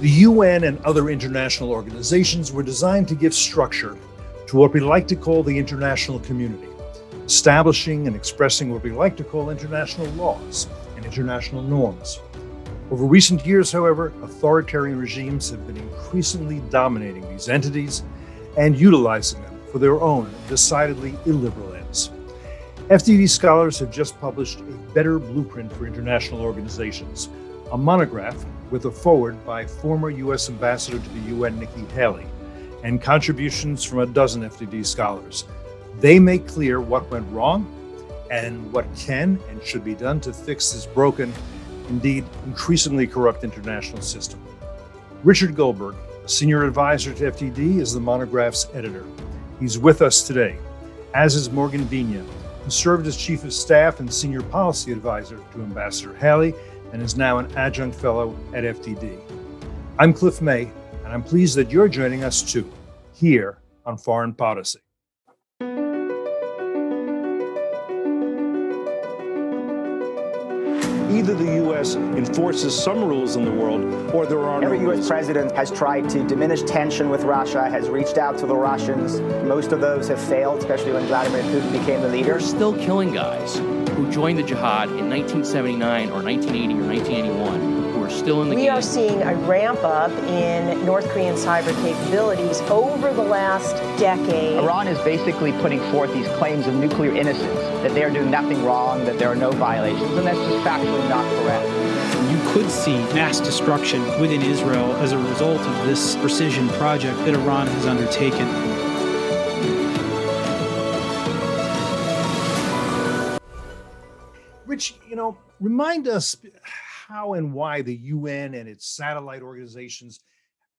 The UN and other international organizations were designed to give structure to what we like to call the international community, establishing and expressing what we like to call international laws and international norms. Over recent years, however, authoritarian regimes have been increasingly dominating these entities and utilizing them for their own decidedly illiberal ends. FDD scholars have just published a better blueprint for international organizations, a monograph with a foreword by former U.S. Ambassador to the UN Nikki Haley and contributions from a dozen FDD scholars. They make clear what went wrong and what can and should be done to fix this broken, indeed increasingly corrupt international system. Richard Goldberg, a senior advisor to FDD, is the monograph's editor. He's with us today, as is Morgan Viña, who served as chief of staff and senior policy advisor to Ambassador Haley and is now an adjunct fellow at FDD. I'm Cliff May, and I'm pleased that you're joining us too, here on Foreign Podicy. Either the U.S. enforces some rules in the world or there are Every no U.S. rules. president has tried to diminish tension with Russia, has reached out to the Russians. Most of those have failed, especially when Vladimir Putin became the leader. They're still killing guys who joined the jihad in 1979 or 1980 or 1981 who are still in the We game. We are seeing a ramp up in North Korean cyber capabilities over the last decade. Iran is basically putting forth these claims of nuclear innocence, that they are doing nothing wrong, that there are no violations, and that's just factually not correct. You could see mass destruction within Israel as a result of this precision project that Iran has undertaken. Rich, you know, remind us how and why the UN and its satellite organizations,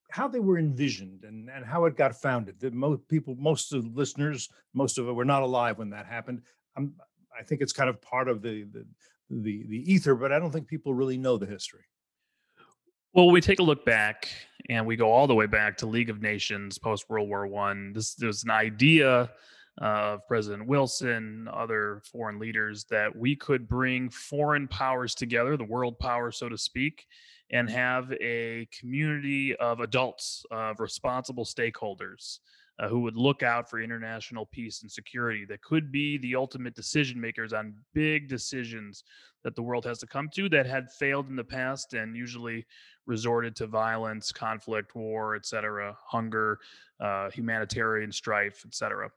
how they were envisioned and, and how it got founded. The most people, most of the listeners, most of it were not alive when that happened. I'm, I think it's kind of part of the, the the the ether, but I don't think people really know the history. Well, we take a look back and we go all the way back to League of Nations post World War One. This there's an idea of President Wilson, other foreign leaders, that we could bring foreign powers together, the world power, so to speak, and have a community of adults, of responsible stakeholders uh, who would look out for international peace and security that could be the ultimate decision makers on big decisions that the world has to come to that had failed in the past and usually resorted to violence, conflict, war, etc., hunger, uh, humanitarian strife, etc.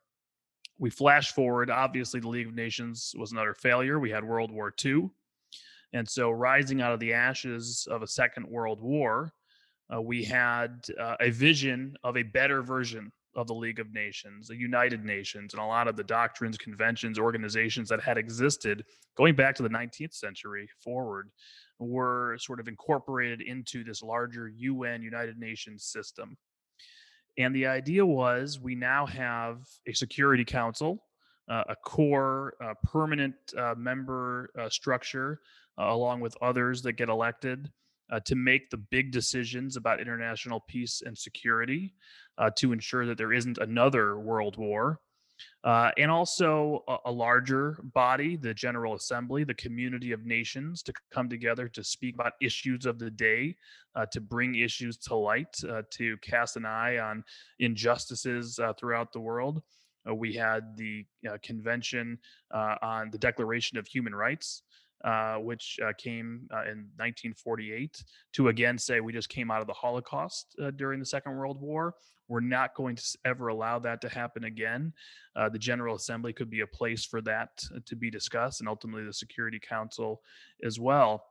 We flash forward. Obviously, the League of Nations was another failure. We had World War II. And so, rising out of the ashes of a second world war, uh, we had uh, a vision of a better version of the League of Nations, the United Nations, and a lot of the doctrines, conventions, organizations that had existed going back to the 19th century forward were sort of incorporated into this larger UN United Nations system. And the idea was we now have a Security Council, uh, a core uh, permanent uh, member uh, structure, uh, along with others that get elected uh, to make the big decisions about international peace and security, to ensure that there isn't another world war. Uh, and also a, a larger body, the General Assembly, the community of nations, to come together to speak about issues of the day, uh, to bring issues to light, uh, to cast an eye on injustices uh, throughout the world. Uh, we had the uh, Convention on the Declaration of Human Rights, uh, which uh, came uh, in 1948 to again say we just came out of the Holocaust uh, during the Second World War. We're not going to ever allow that to happen again. Uh, the General Assembly could be a place for that uh, to be discussed, and ultimately the Security Council as well.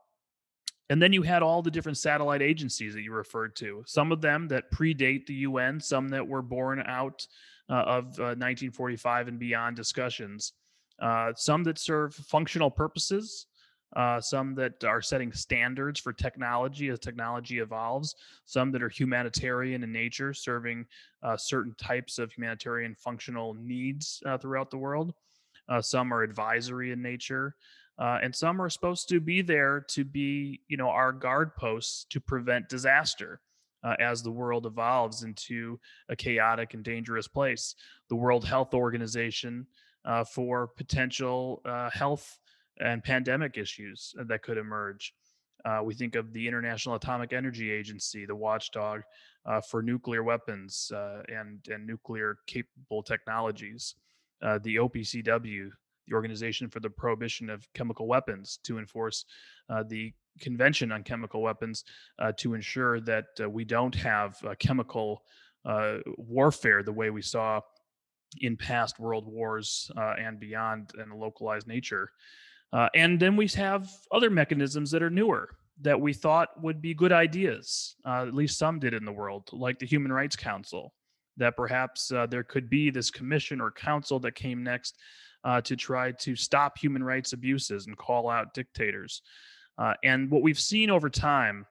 And then you had all the different satellite agencies that you referred to, some of them that predate the UN, some that were born out uh, of uh, 1945 and beyond discussions, uh, some that serve functional purposes, uh, some that are setting standards for technology as technology evolves, some that are humanitarian in nature, serving uh, certain types of humanitarian functional needs uh, throughout the world. Uh, some are advisory in nature, uh, and some are supposed to be there to be, you know, our guard posts to prevent disaster. Uh, as the world evolves into a chaotic and dangerous place, the World Health Organization uh, for potential uh, health and pandemic issues that could emerge. Uh, we think of the International Atomic Energy Agency, the watchdog uh, for nuclear weapons uh, and, and nuclear capable technologies, uh, the OPCW, the Organization for the Prohibition of Chemical Weapons, to enforce uh, the Convention on Chemical Weapons uh, to ensure that we don't have chemical warfare the way we saw in past world wars and beyond in a localized nature. Uh, and then we have other mechanisms that are newer that we thought would be good ideas. Uh, at least some did in the world, like the Human Rights Council, that perhaps uh, there could be this commission or council that came next uh, to try to stop human rights abuses and call out dictators. Uh, and what we've seen over time,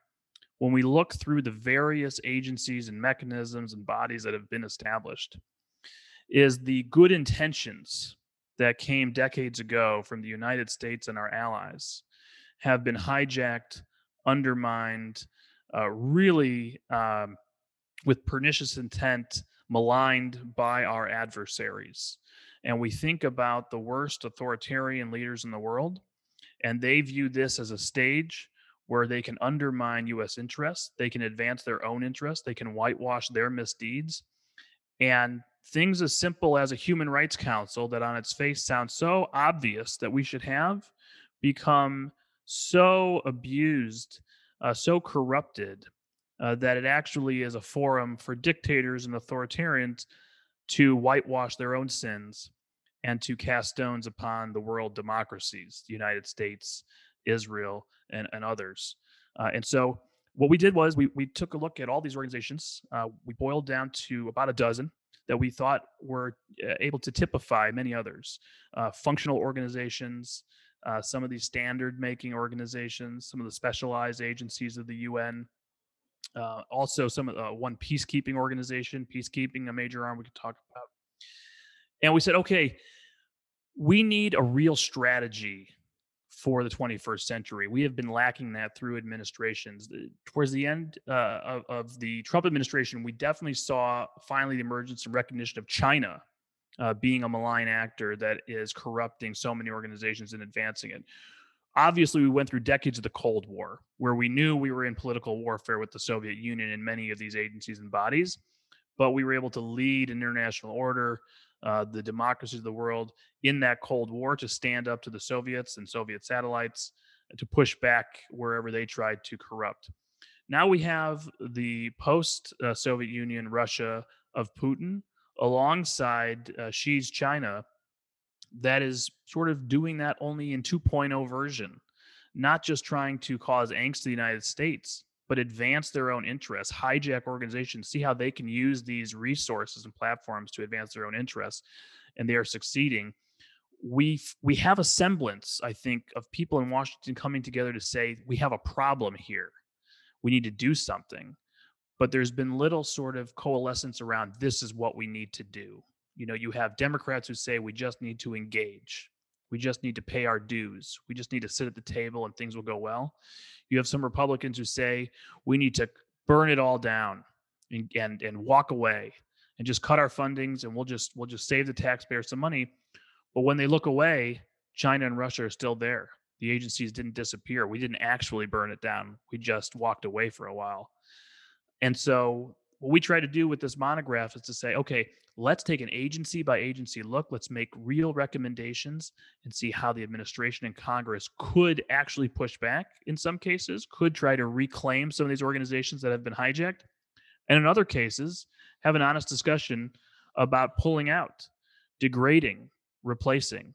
when we look through the various agencies and mechanisms and bodies that have been established, is the good intentions that came decades ago from the United States and our allies have been hijacked, undermined, uh, really um, with pernicious intent, maligned by our adversaries. And we think about the worst authoritarian leaders in the world, and they view this as a stage where they can undermine US interests, they can advance their own interests, they can whitewash their misdeeds. And things as simple as a human rights council that on its face sounds so obvious that we should have become so abused, uh, so corrupted uh, that it actually is a forum for dictators and authoritarians to whitewash their own sins and to cast stones upon the world democracies, the United States, Israel, and, and others. Uh, and so what we did was we, we took a look at all these organizations. Uh, we boiled down to about a dozen that we thought were uh, able to typify many others uh, functional organizations, uh, some of these standard making organizations, some of the specialized agencies of the UN. Uh, also, some of the one peacekeeping organization, peacekeeping, a major arm we could talk about. And we said, okay, we need a real strategy for the 21st century. We have been lacking that through administrations. Towards the end uh, of, of, the Trump administration, we definitely saw finally the emergence and recognition of China uh, being a malign actor that is corrupting so many organizations and advancing it. Obviously, we went through decades of the Cold War, where we knew we were in political warfare with the Soviet Union and many of these agencies and bodies, but we were able to lead an international order uh, the democracies of the world in that Cold War to stand up to the Soviets and Soviet satellites to push back wherever they tried to corrupt. Now we have the post uh, Soviet Union Russia of Putin alongside uh, Xi's China that is sort of doing that only in 2.0 version, not just trying to cause angst to the United States, but advance their own interests, hijack organizations, see how they can use these resources and platforms to advance their own interests, and they are succeeding. We we have a semblance, I think, of people in Washington coming together to say we have a problem here. We need to do something. But there's been little sort of coalescence around this is what we need to do. You know, you have Democrats who say we just need to engage. We just need to pay our dues. We just need to sit at the table and things will go well. You have some Republicans who say we need to burn it all down and, and, and walk away and just cut our fundings and we'll just we'll just save the taxpayers some money. But when they look away, China and Russia are still there. The agencies didn't disappear. We didn't actually burn it down. We just walked away for a while. And so what we try to do with this monograph is to say, okay, let's take an agency by agency look. Let's make real recommendations and see how the administration and Congress could actually push back in some cases, could try to reclaim some of these organizations that have been hijacked. And in other cases, have an honest discussion about pulling out, degrading, replacing,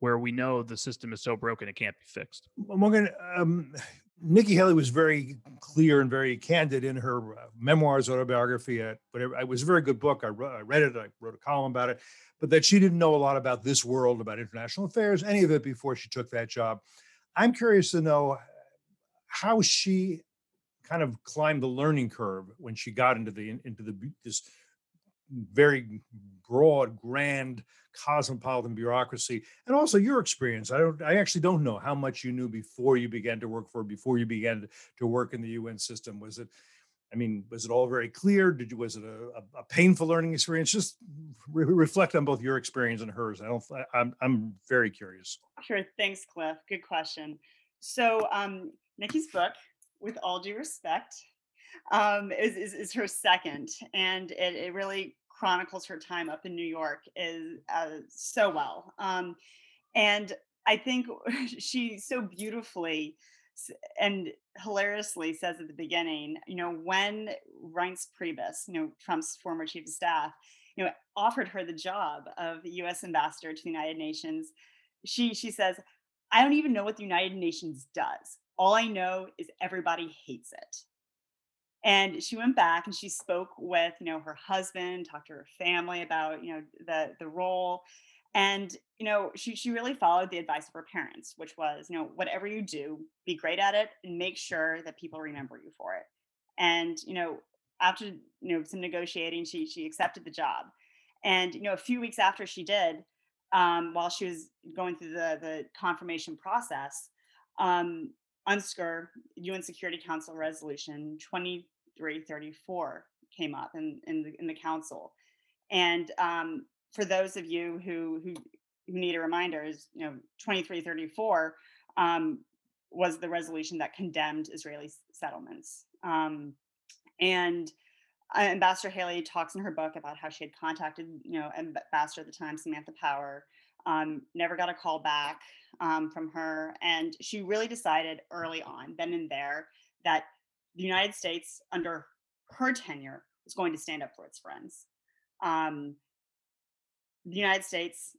where we know the system is so broken it can't be fixed. Morgan, um, Nikki Haley was very clear and very candid in her uh, memoirs, autobiography. At, but it, was a very good book. I, I read it. I wrote a column about it. But that she didn't know a lot about this world, about international affairs, any of it before she took that job. I'm curious to know how she kind of climbed the learning curve when she got into the into the this very broad, grand, cosmopolitan bureaucracy, and also your experience. I don't. I actually don't know how much you knew before you began to work for, before you began to work in the UN system. Was it? I mean, was it all very clear? Did you? Was it a, a painful learning experience? Just re- reflect on both your experience and hers. I don't. I, I'm. I'm very curious. Sure. Thanks, Cliff. Good question. So, um, Nikki's book with all due respect, um, is, is, is her second, and it, it really chronicles her time up in New York is uh, so well. Um, and I think she so beautifully and hilariously says at the beginning, you know, when Reince Priebus, you know, Trump's former chief of staff, you know, offered her the job of U.S. ambassador to the United Nations, she she says, I don't even know what the United Nations does. All I know is everybody hates it. And she went back and she spoke with, you know, her husband, talked to her family about, you know, the the role. And, you know, she she really followed the advice of her parents, which was, you know, whatever you do, be great at it and make sure that people remember you for it. And, you know, after, you know, some negotiating, she she accepted the job. And, you know, a few weeks after she did, um, while she was going through the the confirmation process, um, UNSCR, UN Security Council resolution 2334 came up in, in, the, in the council. And um, for those of you who, who, who need a reminder, is you know 2334 um, was the resolution that condemned Israeli settlements. Um, and uh, Ambassador Haley talks in her book about how she had contacted, you know, Ambassador at the time, Samantha Power, um, never got a call back um, from her. And she really decided early on, then and there, that the United States, under her tenure, was going to stand up for its friends. Um, the United States,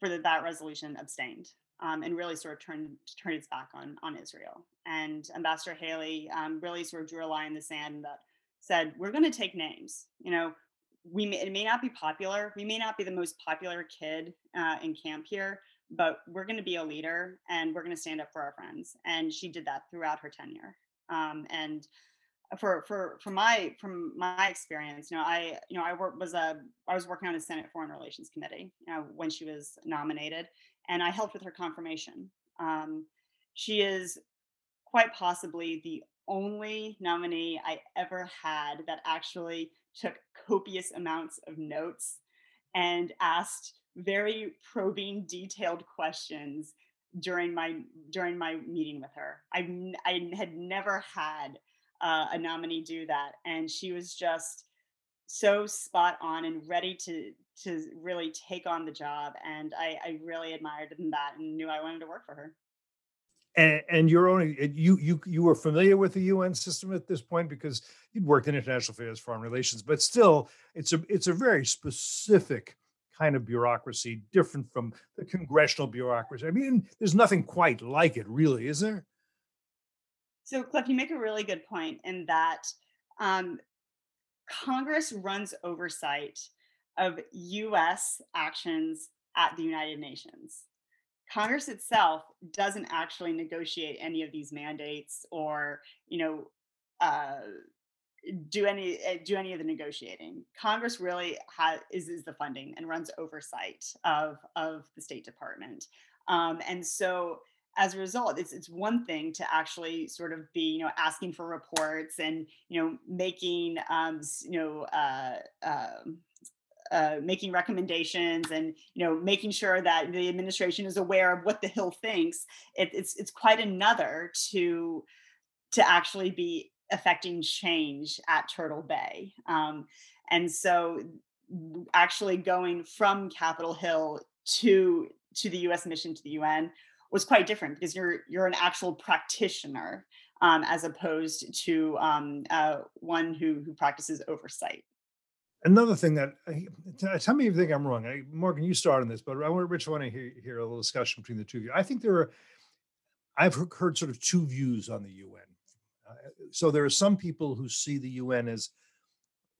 for the, that resolution, abstained um, and really sort of turned turned its back on on Israel. And Ambassador Haley um, really sort of drew a line in the sand that said, "We're going to take names. You know, we may, it may not be popular. We may not be the most popular kid uh, in camp here, but we're going to be a leader and we're going to stand up for our friends. And she did that throughout her tenure. Um, and for for for my from my experience, you know, I you know I work, was a I was working on the Senate Foreign Relations Committee you know, when she was nominated, and I helped with her confirmation. Um, she is quite possibly the only nominee I ever had that actually took copious amounts of notes and asked very probing, detailed questions during my during my meeting with her. I I had never had uh, a nominee do that, and she was just so spot on and ready to to really take on the job. And I, I really admired that and knew I wanted to work for her. And, and you're only you you you were familiar with the UN system at this point because you'd worked in international affairs, foreign relations, but still, it's a it's a very specific kind of bureaucracy, different from the congressional bureaucracy. I mean, there's nothing quite like it, really, is there? So, Cliff, you make a really good point in that um, Congress runs oversight of U.S. actions at the United Nations. Congress itself doesn't actually negotiate any of these mandates or, you know, uh, do any eh, do any of the negotiating. Congress really has is, is the funding and runs oversight of of the State Department, um, and so as a result, it's it's one thing to actually sort of be you know asking for reports and you know making um, you know uh, uh, uh, making recommendations and you know making sure that the administration is aware of what the hill thinks it, it's it's quite another to to actually be affecting change at turtle bay. Um, and so actually going from capitol hill to to the us mission to the un was quite different because you're you're an actual practitioner um, as opposed to um, uh, one who who practices oversight another thing that tell me if you think I'm wrong. I, Morgan, you start on this, but I want Rich. I want to hear, hear a little discussion between the two of you. I think there are. I've heard sort of two views on the UN. Uh, so there are some people who see the UN as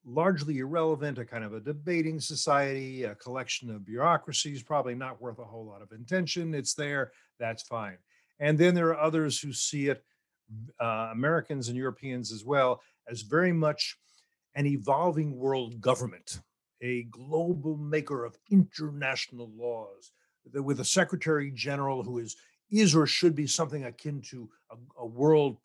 largely irrelevant, a kind of a debating society, a collection of bureaucracies, probably not worth a whole lot of attention. It's there, that's fine. And then there are others who see it, uh, Americans and Europeans as well, as very much an evolving world government, a global maker of international laws, with a secretary general who is is or should be something akin to a, a world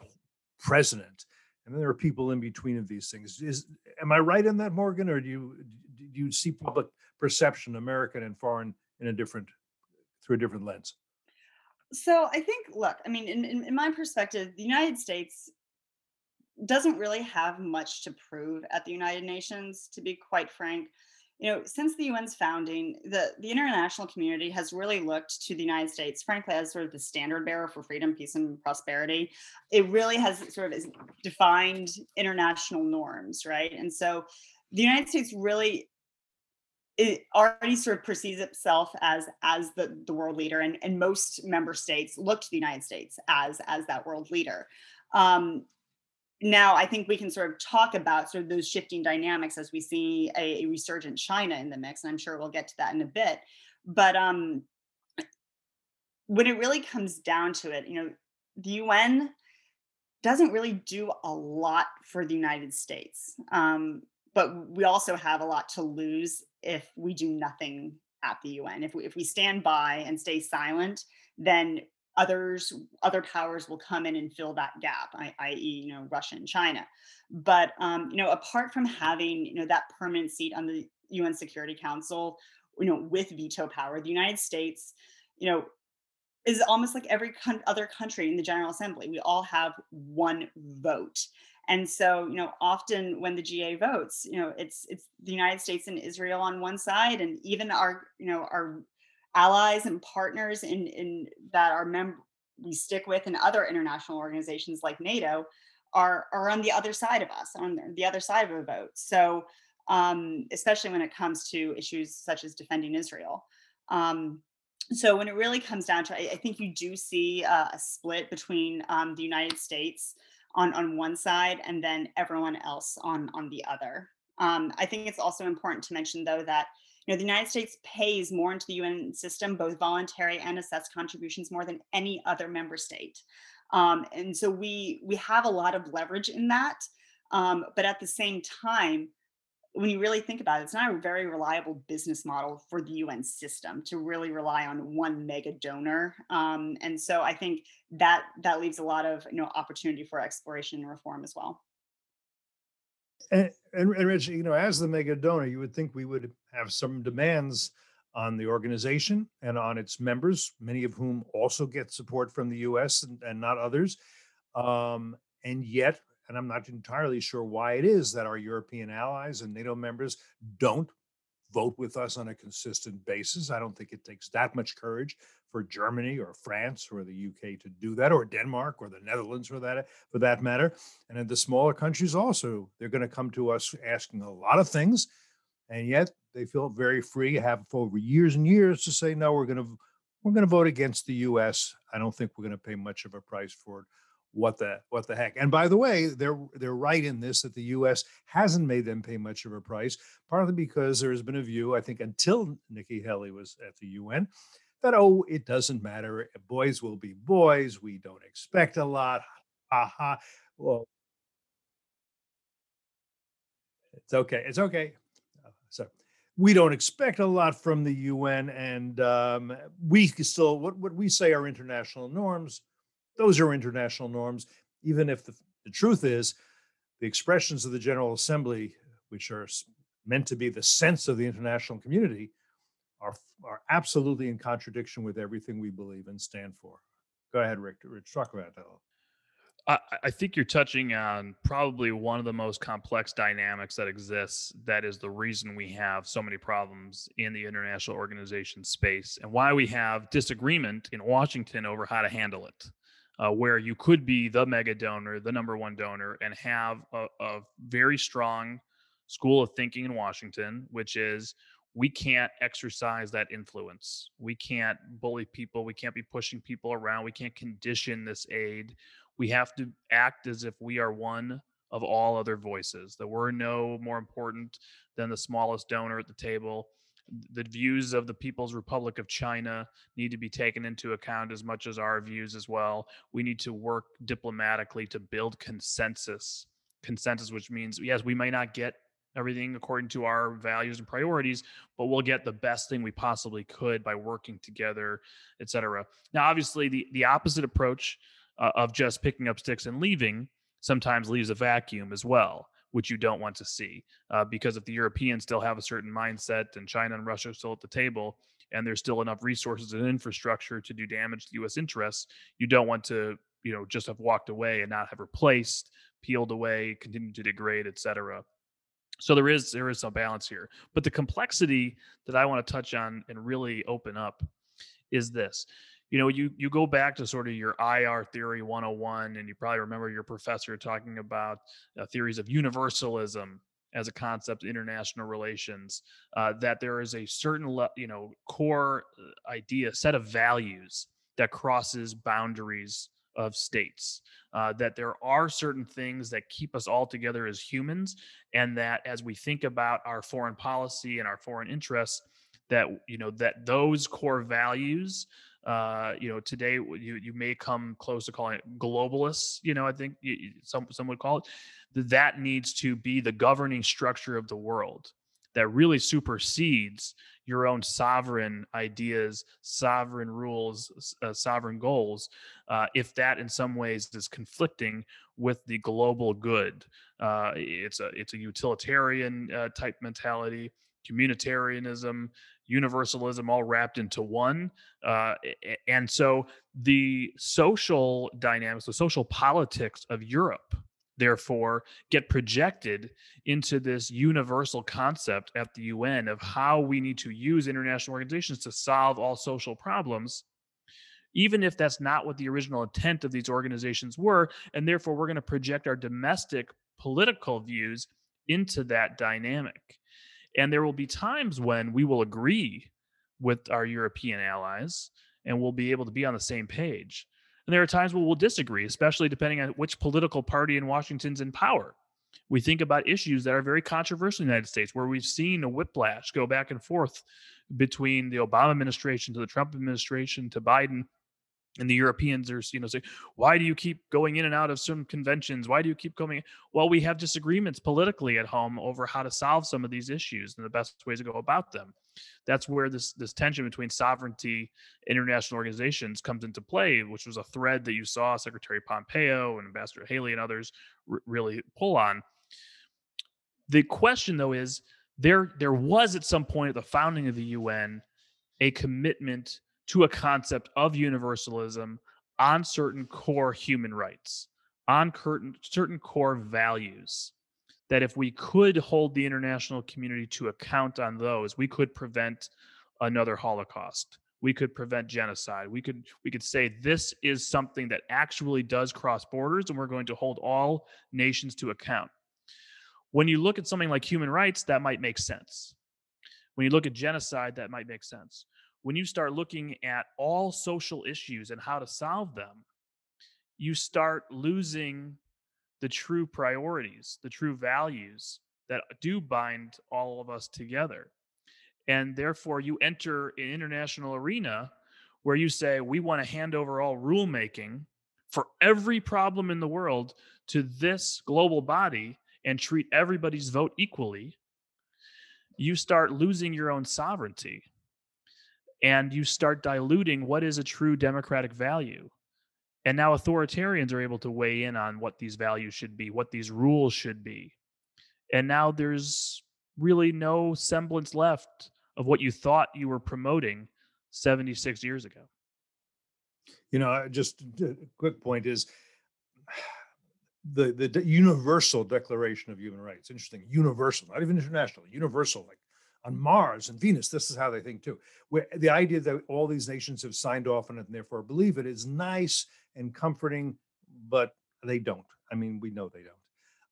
president. And then there are people in between of these things. Is am I right in that, Morgan, or do you do you see public perception, American and foreign, in a different through a different lens? So I think, look, I mean, in, in, in my perspective, the United States doesn't really have much to prove at the United Nations, to be quite frank. You know, since the UN's founding, the, the international community has really looked to the United States, frankly, as sort of the standard bearer for freedom, peace, and prosperity. It really has sort of defined international norms, right? And so the United States really it already sort of perceives itself as as the, the world leader and, and most member states look to the united states as as that world leader um, now i think we can sort of talk about sort of those shifting dynamics as we see a, a resurgent china in the mix and i'm sure we'll get to that in a bit but um, when it really comes down to it you know the un doesn't really do a lot for the united states um, but we also have a lot to lose if we do nothing at the UN. If we if we stand by and stay silent, then others other powers will come in and fill that gap, i.e., you know, Russia and China. But um, you know, apart from having you know that permanent seat on the UN Security Council, you know, with veto power, the United States, you know, is almost like every con- other country in the General Assembly. We all have one vote. And so, you know, often when the GA votes, you know, it's it's the United States and Israel on one side, and even our, you know, our allies and partners in in that our mem we stick with in other international organizations like NATO are are on the other side of us, on the other side of a vote. So, um, especially when it comes to issues such as defending Israel. Um, so when it really comes down to, I, I think you do see a split between um, the United States on on one side and then everyone else on on the other. Um, I think it's also important to mention though that you know the United States pays more into the UN system, both voluntary and assessed contributions, more than any other member state, um, and so we we have a lot of leverage in that. Um, but at the same time, when you really think about it, it's not a very reliable business model for the UN system to really rely on one mega donor. Um, and so I think that that leaves a lot of you know opportunity for exploration and reform as well. And, and, and Rich, you know, as the mega donor, you would think we would have some demands on the organization and on its members, many of whom also get support from the U.S. and, and not others. Um, and yet, and I'm not entirely sure why it is that our European allies and NATO members don't vote with us on a consistent basis. I don't think it takes that much courage for Germany or France or the UK to do that, or Denmark or the Netherlands for that for that matter. And in the smaller countries also, they're going to come to us asking a lot of things, and yet they feel very free, have for over years and years to say, no, we're going to we're going to vote against the U.S. I don't think we're going to pay much of a price for it what the what the heck. And by the way, they're they're right in this that the U.S. hasn't made them pay much of a price, partly because there has been a view, I think, until Nikki Haley was at the UN, that oh, it doesn't matter. Boys will be boys. We don't expect a lot. Ha ha. Well, it's okay. It's okay. Uh, so we don't expect a lot from the UN, and um, we still what what we say are international norms those are international norms, even if the, the truth is the expressions of the General Assembly, which are meant to be the sense of the international community, are, are absolutely in contradiction with everything we believe and stand for. Go ahead, Rick. Rich, talk about that. I, I think you're touching on probably one of the most complex dynamics that exists. That is the reason we have so many problems in the international organization space and why we have disagreement in Washington over how to handle it uh, where you could be the mega donor, the number one donor, and have a, a very strong school of thinking in Washington, which is we can't exercise that influence. We can't bully people. We can't be pushing people around. We can't condition this aid. We have to act as if we are one of all other voices, that we're no more important than the smallest donor at the table the views of the People's Republic of China need to be taken into account as much as our views as well. We need to work diplomatically to build consensus. Consensus, which means, yes, we may not get everything according to our values and priorities, but we'll get the best thing we possibly could by working together, et cetera. Now, obviously, the, the opposite approach uh, of just picking up sticks and leaving sometimes leaves a vacuum as well which you don't want to see. Uh, because if the Europeans still have a certain mindset and China and Russia are still at the table, and there's still enough resources and infrastructure to do damage to U.S. interests, you don't want to you know just have walked away and not have replaced, peeled away, continued to degrade, etc. So there is there is some balance here, but the complexity that I want to touch on and really open up is this you know you you go back to sort of your IR theory 101 and you probably remember your professor talking about uh, theories of universalism as a concept international relations uh, that there is a certain le- you know core uh, idea set of values that crosses boundaries of states uh, that there are certain things that keep us all together as humans and that as we think about our foreign policy and our foreign interests that you know that those core values uh, you know, today you you may come close to calling it globalists. You know, I think some some would call it that needs to be the governing structure of the world that really supersedes your own sovereign ideas, sovereign rules, uh, sovereign goals, uh, if that in some ways is conflicting with the global good. Uh, it's a it's a utilitarian uh, type mentality, communitarianism, universalism all wrapped into one. Uh, and so the social dynamics, the social politics of Europe, therefore, get projected into this universal concept at the UN of how we need to use international organizations to solve all social problems. Even if that's not what the original intent of these organizations were, and therefore we're going to project our domestic political views into that dynamic. And there will be times when we will agree with our European allies and we'll be able to be on the same page. And there are times where we'll disagree, especially depending on which political party in Washington's in power. We think about issues that are very controversial in the United States, where we've seen a whiplash go back and forth between the Obama administration to the Trump administration to Biden and the Europeans are, you know, say, why do you keep going in and out of some conventions? Why do you keep coming? Well, we have disagreements politically at home over how to solve some of these issues and the best ways to go about them. That's where this this tension between sovereignty, international organizations comes into play, which was a thread that you saw Secretary Pompeo and Ambassador Haley and others r- really pull on. The question, though, is there there was at some point at the founding of the UN a commitment to a concept of universalism on certain core human rights, on certain, certain core values. That if we could hold the international community to account on those, we could prevent another Holocaust. We could prevent genocide. We could we could say this is something that actually does cross borders, and we're going to hold all nations to account. When you look at something like human rights, that might make sense. When you look at genocide, that might make sense when you start looking at all social issues and how to solve them, you start losing the true priorities, the true values that do bind all of us together. And therefore, you enter an international arena where you say, we want to hand over all rulemaking for every problem in the world to this global body and treat everybody's vote equally. You start losing your own sovereignty and you start diluting what is a true democratic value. And now authoritarians are able to weigh in on what these values should be, what these rules should be. And now there's really no semblance left of what you thought you were promoting 76 years ago. You know, just a quick point is the the universal declaration of human rights interesting universal not even international universal like on Mars and Venus. This is how they think too. Where the idea that all these nations have signed off on it and therefore believe it is nice and comforting, but they don't. I mean, we know they don't.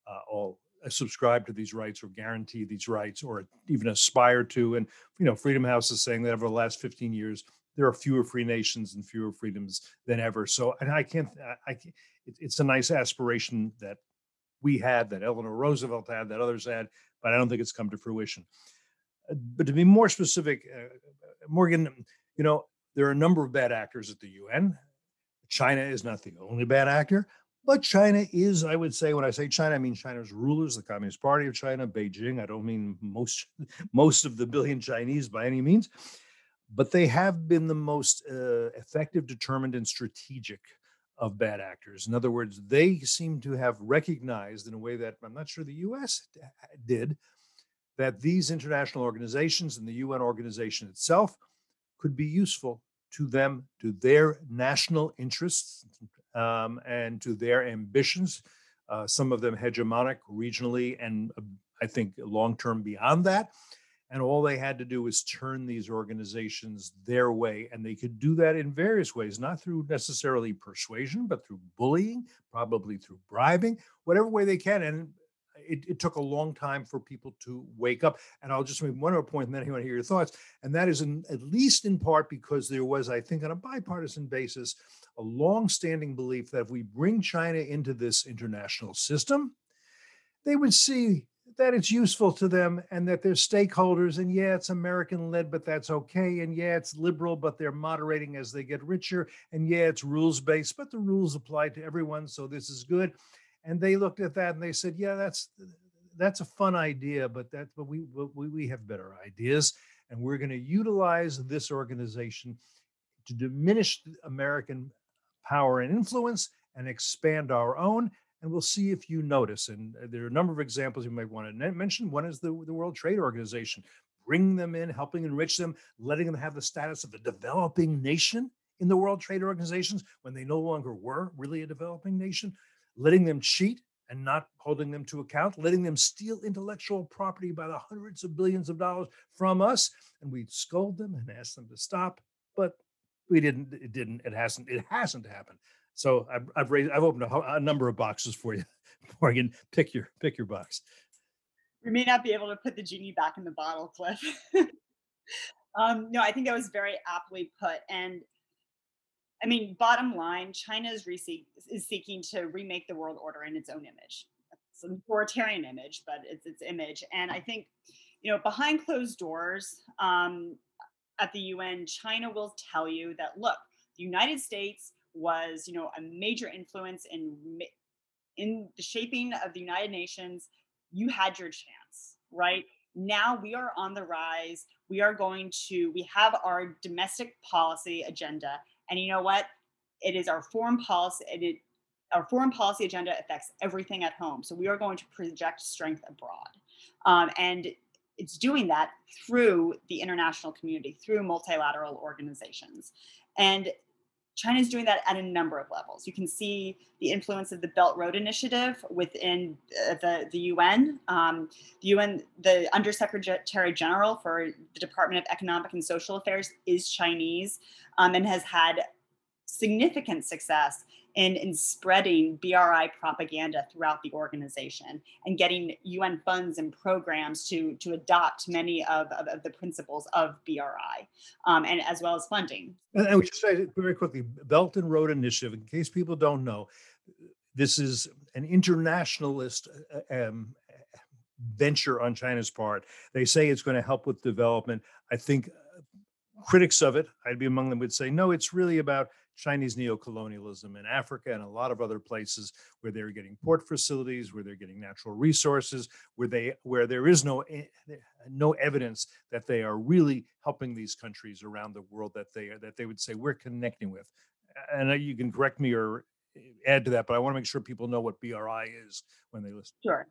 Uh, all subscribe to these rights or guarantee these rights or even aspire to. And you know, Freedom House is saying that over the last 15 years, there are fewer free nations and fewer freedoms than ever. So, and I can't, I, can't, it's a nice aspiration that we had, that Eleanor Roosevelt had, that others had, but I don't think it's come to fruition. Uh, but to be more specific, uh, Morgan, you know, there are a number of bad actors at the UN. China is not the only bad actor, but China is, I would say, when I say China, I mean China's rulers, the Communist Party of China, Beijing. I don't mean most most of the billion Chinese by any means, but they have been the most uh, effective, determined, and strategic of bad actors. In other words, they seem to have recognized in a way that I'm not sure the U.S. did that these international organizations and the UN organization itself could be useful to them, to their national interests, um, and to their ambitions, uh, some of them hegemonic regionally and uh, I think long term beyond that. And all they had to do was turn these organizations their way. And they could do that in various ways, not through necessarily persuasion, but through bullying, probably through bribing, whatever way they can. And it, it, took a long time for people to wake up. And I'll just make one more point, and then I want to hear your thoughts. And that is, in, at least in part, because there was, I think, on a bipartisan basis, a long-standing belief that if we bring China into this international system, they would see that it's useful to them and that they're stakeholders. And yeah, it's American led, but that's okay. And yeah, it's liberal, but they're moderating as they get richer. And yeah, it's rules based, but the rules apply to everyone. So this is good and they looked at that and they said, "Yeah, that's that's a fun idea, but that but we we we have better ideas, and we're going to utilize this organization to diminish American power and influence and expand our own." And we'll see if you notice. And uh, there are a number of examples you might want to mention. One is the, the World Trade Organization, bring them in, helping enrich them, letting them have the status of a developing nation in the World Trade Organizations when they no longer were really a developing nation letting them cheat and not holding them to account, letting them steal intellectual property by the hundreds of billions of dollars from us, and we'd scold them and ask them to stop, but we didn't. It didn't. It hasn't. It hasn't happened. So I've, I've raised. I've opened a, a number of boxes for you. Morgan, pick your pick your box. We may not be able to put the genie back in the bottle, Cliff. um, no, I think that was very aptly put, and I mean, bottom line, China is, is seeking to remake the world order in its own image. It's an authoritarian image, but it's its image. And I think, you know, behind closed doors um, at the UN, China will tell you that look, the United States was, you know, a major influence in in the shaping of the United Nations. You had your chance, right? Now we are on the rise. We are going to. We have our domestic policy agenda and you know what? It is our foreign policy. It, our foreign policy agenda affects everything at home. So we are going to project strength abroad. Um, and it's doing that through the international community, through multilateral organizations. And China is doing that at a number of levels. You can see the influence of the Belt Road Initiative within uh, the, the UN. Um, the UN, the Undersecretary General for the Department of Economic and Social Affairs is Chinese um, and has had significant success in, in spreading BRI propaganda throughout the organization and getting UN funds and programs to, to adopt many of, of, of the principles of BRI, um, and as well as funding. And, and we just say very quickly, Belt and Road Initiative, in case people don't know, this is an internationalist uh, um, venture on China's part. They say it's going to help with development. I think uh, critics of it, I'd be among them, would say, no, it's really about Chinese neocolonialism in Africa and a lot of other places where they're getting port facilities, where they're getting natural resources, where they where there is no no evidence that they are really helping these countries around the world that they that they would say we're connecting with. And you can correct me or eh, add to that, but I want to make sure people know what BRI is when they listen. Sure.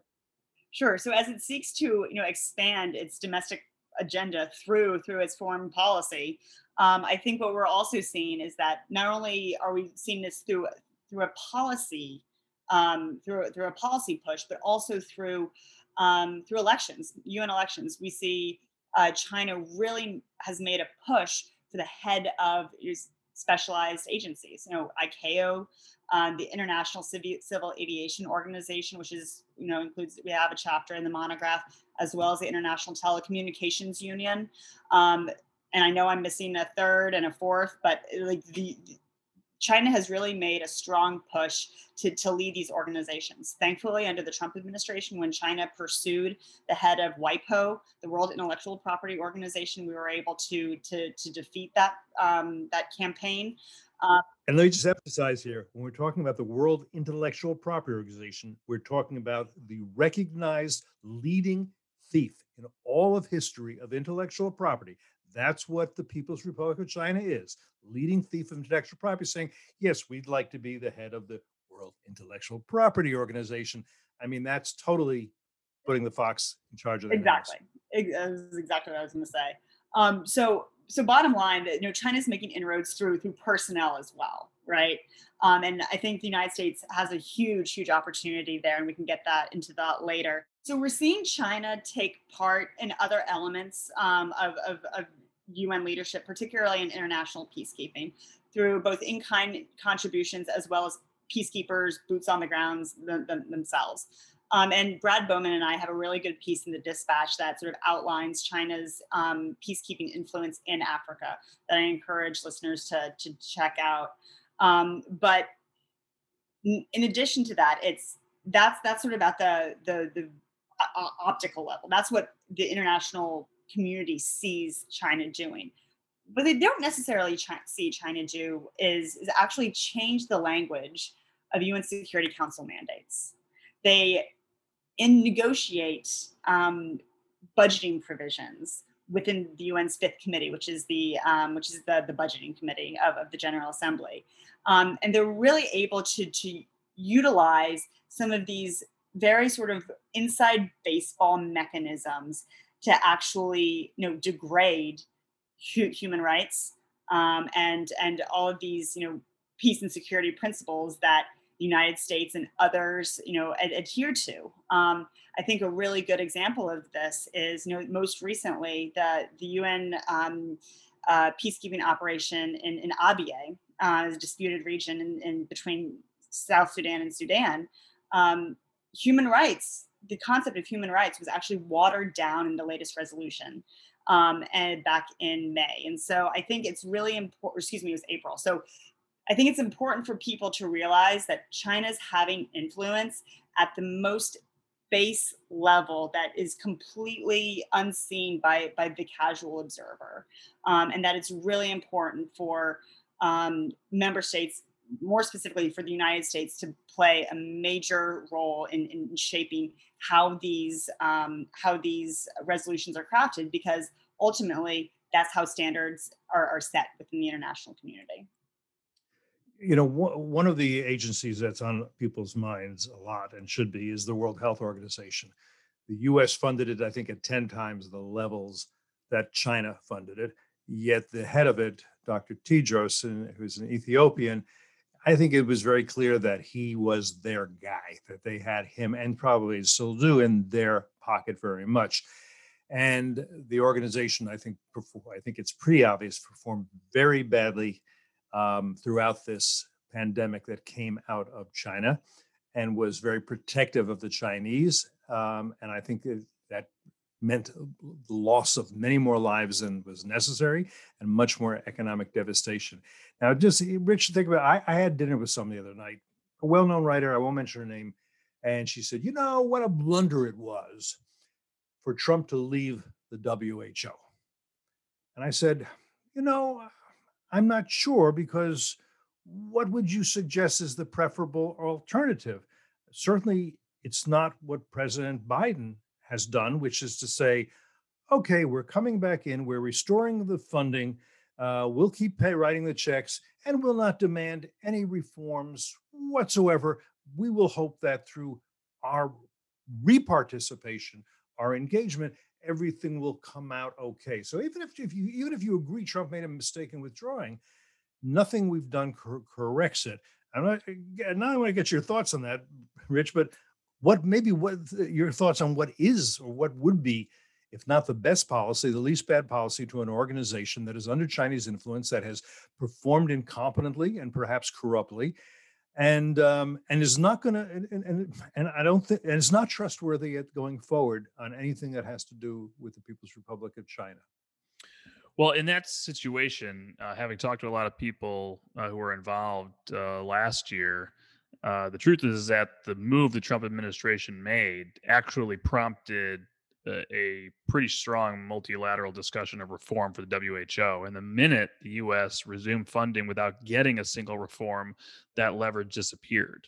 Sure. So as it seeks to, you know, expand its domestic agenda through through its foreign policy. Um, I think what we're also seeing is that not only are we seeing this through through a policy um, through through a policy push, but also through um, through elections, UN elections. We see uh, China really has made a push for the head of specialized agencies. You know, ICAO, um, the International Civil, Aviation Organization, which is you know includes we have a chapter in the monograph, as well as the International Telecommunications Union. Um, and I know I'm missing a third and a fourth, but like the, China has really made a strong push to, to lead these organizations. Thankfully, under the Trump administration, when China pursued the head of WIPO, the World Intellectual Property Organization, we were able to to, to defeat that um, that campaign. Uh, and let me just emphasize here when we're talking about the World Intellectual Property Organization, we're talking about the recognized leading thief in all of history of intellectual property. That's what the People's Republic of China is leading thief of intellectual property, saying, yes, we'd like to be the head of the World Intellectual Property Organization. I mean, that's totally putting the fox in charge of the exactly. That's exactly what I was going to say. Um, so so bottom line, you know, China's making inroads through through personnel as well, right? Um, and I think the United States has a huge, huge opportunity there, and we can get that into that later. So we're seeing China take part in other elements um, of, of, of UN leadership, particularly in international peacekeeping, through both in-kind contributions as well as peacekeepers, boots on the grounds themselves. Um, and Brad Bowman and I have a really good piece in the dispatch that sort of outlines China's um, peacekeeping influence in Africa that I encourage listeners to, to check out. Um, but in addition to that, it's that's that's sort of at the the, the uh, optical level. That's what the international community sees China doing. But they don't necessarily see China do is, is actually change the language of UN Security Council mandates. They in negotiate um, budgeting provisions within the UN's fifth committee, which is the um, which is the, the budgeting committee of, of the General Assembly, um, and they're really able to to utilize some of these very sort of inside baseball mechanisms to actually you know degrade hu- human rights um, and and all of these you know peace and security principles that the United States and others you know ad- adhere to. Um, I think a really good example of this is you know most recently the the UN um, uh, peacekeeping operation in in Abyei, uh, a disputed region in, in, between South Sudan and Sudan. Um, human rights, the concept of human rights was actually watered down in the latest resolution um, and back in May. And so I think it's really important, excuse me, it was April. So I think it's important for people to realize that China's having influence at the most base level that is completely unseen by, by the casual observer. Um, and that it's really important for um, member states more specifically for the United States to play a major role in, in shaping how these um, how these resolutions are crafted, because ultimately that's how standards are, are set within the international community. You know, one of the agencies that's on people's minds a lot and should be is the World Health Organization. The U.S. funded it, I think, at ten times the levels that China funded it. Yet the head of it, Dr. Tedros, who's an Ethiopian, I think it was very clear that he was their guy, that they had him and probably still do in their pocket very much. And the organization, I think, I think it's pretty obvious, performed very badly um, throughout this pandemic that came out of China and was very protective of the Chinese. Um, and I think that meant uh, the loss of many more lives than was necessary and much more economic devastation. Now, just eh, Rich, think about I, I had dinner with someone the other night, a well known writer, I won't mention her name. And she said, You know, what a blunder it was for Trump to leave the WHO. And I said, You know, I'm not sure because what would you suggest is the preferable alternative? Certainly, it's not what President Biden has done, which is to say, okay, we're coming back in, we're restoring the funding, uh, we'll keep pay, writing the checks, and we'll not demand any reforms whatsoever. We will hope that through our reparticipation, our engagement, everything will come out okay. So even if, if you even if you agree Trump made a mistake in withdrawing, nothing we've done cor- corrects it. I'm not, now I want to get your thoughts on that, Rich. But what maybe what your thoughts on what is or what would be if not the best policy the least bad policy to an organization that is under chinese influence that has performed incompetently and perhaps corruptly and um, and is not going to and, and and i don't think and it's not trustworthy at going forward on anything that has to do with the people's republic of china? Well, in that situation, uh, having talked to a lot of people uh, who were involved uh, last year, uh, the truth is that the move the Trump administration made actually prompted a, a pretty strong multilateral discussion of reform for the WHO. And the minute the U.S. resumed funding without getting a single reform, that leverage disappeared.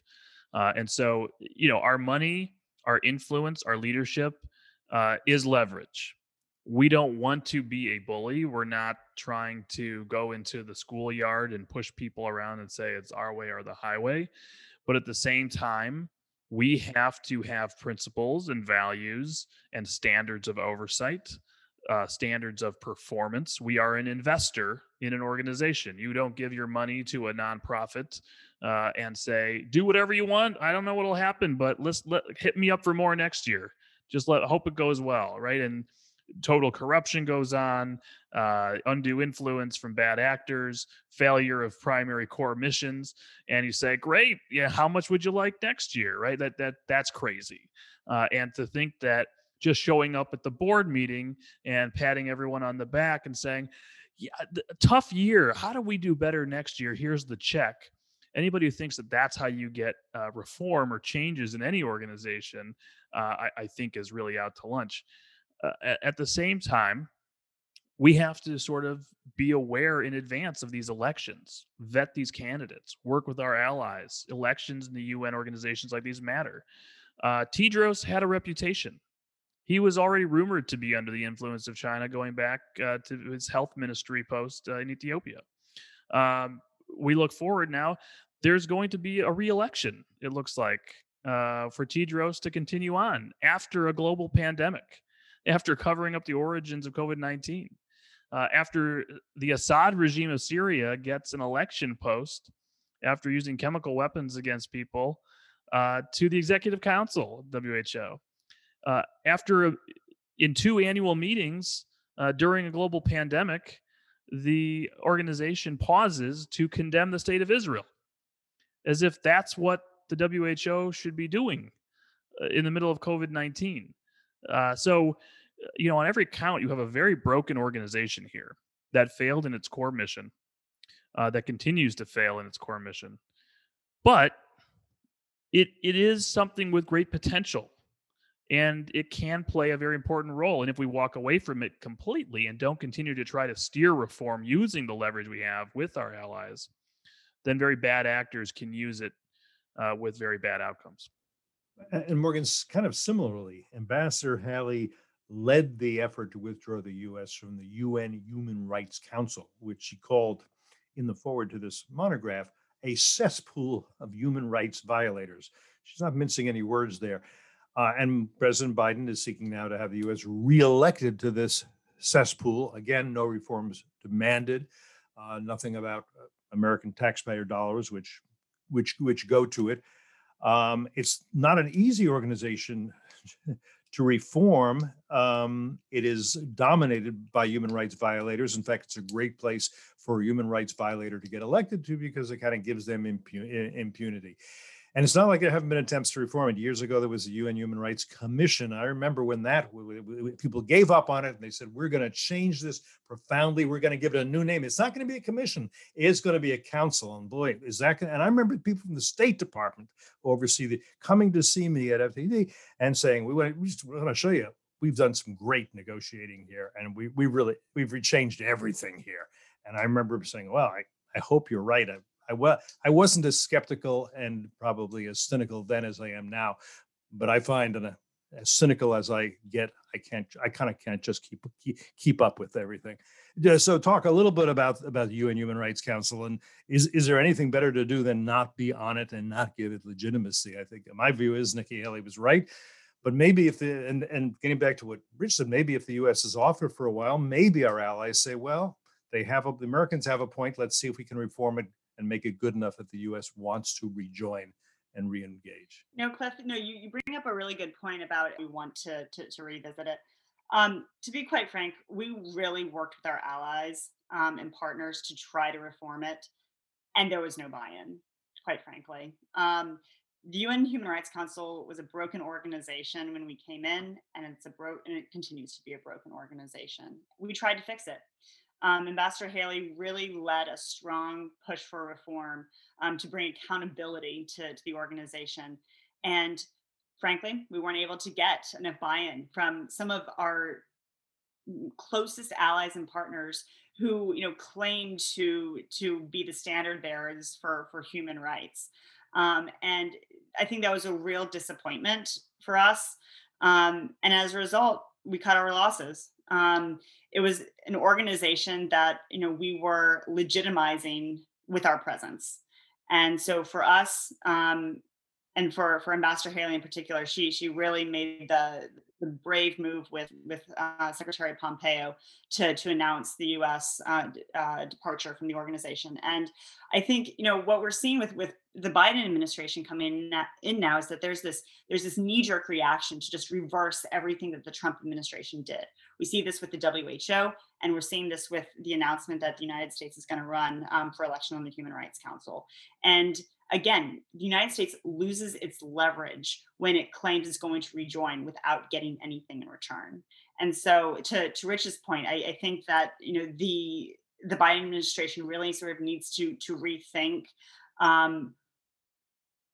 Uh, and so, you know, our money, our influence, our leadership uh, is leverage. We don't want to be a bully. We're not trying to go into the schoolyard and push people around and say it's our way or the highway. But at the same time, we have to have principles and values and standards of oversight uh, standards of performance. We are an investor in an organization. You don't give your money to a nonprofit uh, and say, "Do whatever you want." I don't know what'll happen, but let's let hit me up for more next year. Just let hope it goes well, right? And total corruption goes on, uh, undue influence from bad actors, failure of primary core missions, and you say, "Great, yeah, how much would you like next year?" Right? That that that's crazy, uh, and to think that just showing up at the board meeting and patting everyone on the back and saying, "Yeah, tough year. How do we do better next year? Here's the check." Anybody who thinks that that's how you get uh, reform or changes in any organization, uh, I, I, think is really out to lunch. Uh, at, the same time, we have to sort of be aware in advance of these elections, vet these candidates, work with our allies. Elections in the UN organizations like these matter. Uh, Tedros had a reputation he was already rumored to be under the influence of China going back uh, to his health ministry post uh, in Ethiopia. Um, we look forward now. There's going to be a re-election. It looks like uh, for Tedros to continue on after a global pandemic, after covering up the origins of COVID-19, uh, after the Assad regime of Syria gets an election post after using chemical weapons against people uh, to the Executive Council WHO. Uh, after in two annual meetings uh, during a global pandemic, the organization pauses to condemn the state of Israel, as if that's what the WHO should be doing uh, in the middle of COVID 19. Uh, so, uh, you know, on every count, you have a very broken organization here that failed in its core mission, uh, that continues to fail in its core mission. But it it is something with great potential and it can play a very important role. And if we walk away from it completely and don't continue to try to steer reform using the leverage we have with our allies, then very bad actors can use it uh, with very bad outcomes. And Morgan's kind of similarly, Ambassador Haley led the effort to withdraw the U.S. from the UN Human Rights Council, which she called, in the foreword to this monograph, a cesspool of human rights violators. She's not mincing any words there. Uh, and President Biden is seeking now to have the U.S. reelected to this cesspool. Again, no reforms demanded. Uh, nothing about uh, American taxpayer dollars, which which which go to it. Um, it's not an easy organization to reform. Um, it is dominated by human rights violators. In fact, it's a great place for a human rights violator to get elected to because it kind of gives them impu- impunity. And it's not like there haven't been attempts to reform it. Years ago, there was the UN Human Rights Commission. I remember when that people gave up on it and they said, "We're going to change this profoundly. We're going to give it a new name. It's not going to be a commission. It's going to be a council." And boy, is that? Gonna, and I remember people from the State Department oversee the coming to see me at FDD and saying, "We want, want to show you. We've done some great negotiating here, and we we really we've changed everything here." And I remember saying, "Well, I." I hope you're right. I, I was I wasn't as skeptical and probably as cynical then as I am now, but I find that uh, as cynical as I get, I can't I kind of can't just keep, keep keep up with everything. So talk a little bit about about the UN Human Rights Council and is is there anything better to do than not be on it and not give it legitimacy? I think my view is Nikki Haley was right. But maybe if the and, and getting back to what Rich said, maybe if the US is off it for a while, maybe our allies say, well, they have a, the Americans have a point. Let's see if we can reform it and make it good enough that the U.S. wants to rejoin and re-engage. No, Cliff. No, you, you bring up a really good point about we want to to, to revisit it. Um, to be quite frank, we really worked with our allies um, and partners to try to reform it, and there was no buy-in. Quite frankly, um, the UN Human Rights Council was a broken organization when we came in, and it's a broke and it continues to be a broken organization. We tried to fix it um, Ambassador Haley really led a strong push for reform um, to bring accountability to, to the organization. And frankly, we weren't able to get enough buy in from some of our closest allies and partners who you know claim to to be the standard bearers for for human rights. Um, and i think that was a real disappointment for us. Um, and as a result we cut our losses um, it was an organization that you know we were legitimizing with our presence and so for us um, and for for Ambassador Haley in particular, she she really made the the brave move with with uh, Secretary Pompeo to to announce the U.S. Uh, uh, departure from the organization. And I think you know what we're seeing with with the Biden administration coming in, now is that there's this there's this knee jerk reaction to just reverse everything that the Trump administration did. We see this with the WHO, and we're seeing this with the announcement that the United States is going to run um, for election on the Human Rights Council. And again, the United States loses its leverage when it claims it's going to rejoin without getting anything in return. And so, to, to Rich's point, I, I think that you know the the Biden administration really sort of needs to to rethink um,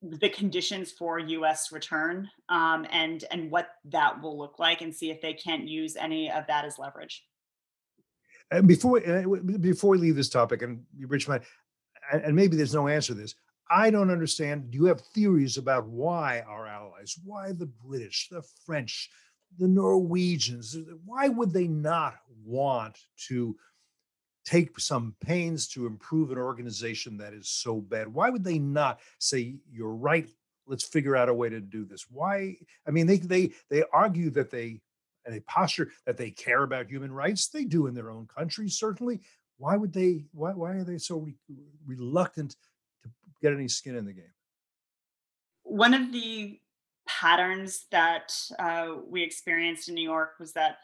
the conditions for U.S. return um, and and what that will look like, and see if they can't use any of that as leverage. And before before we leave this topic, and Rich, and maybe there's no answer to this. I don't understand. Do you have theories about why our allies, why the British, the French, the Norwegians, why would they not want to take some pains to improve an organization that is so bad? Why would they not say, you're right, let's figure out a way to do this? Why? I mean, they they they argue that they and they posture that they care about human rights. They do in their own country, certainly. Why would they? Why why are they so re- reluctant to get any skin in the game? One of the patterns that uh, we experienced in New York was that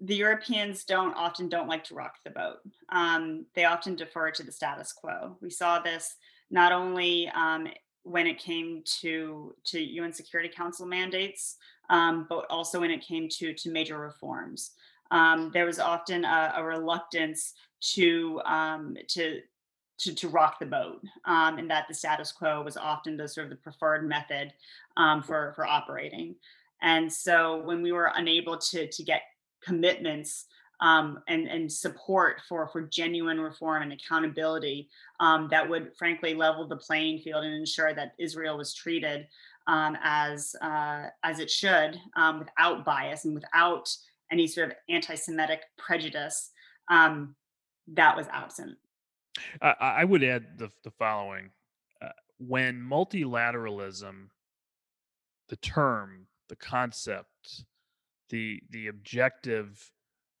the Europeans don't often don't like to rock the boat. Um, they often defer to the status quo. We saw this not only um, when it came to to UN Security Council mandates, um, but also when it came to to major reforms. Um, there was often a, a reluctance to um, to to, to rock the boat um, and that the status quo was often the sort of the preferred method for for operating and so when we were unable to to get commitments um, and and support for for genuine reform and accountability um, that would frankly level the playing field and ensure that Israel was treated um, as uh, as it should um, without bias and without any sort of anti-Semitic prejudice um, that was absent. I, I would add the, the following: uh, when multilateralism, the term, the concept, the the objective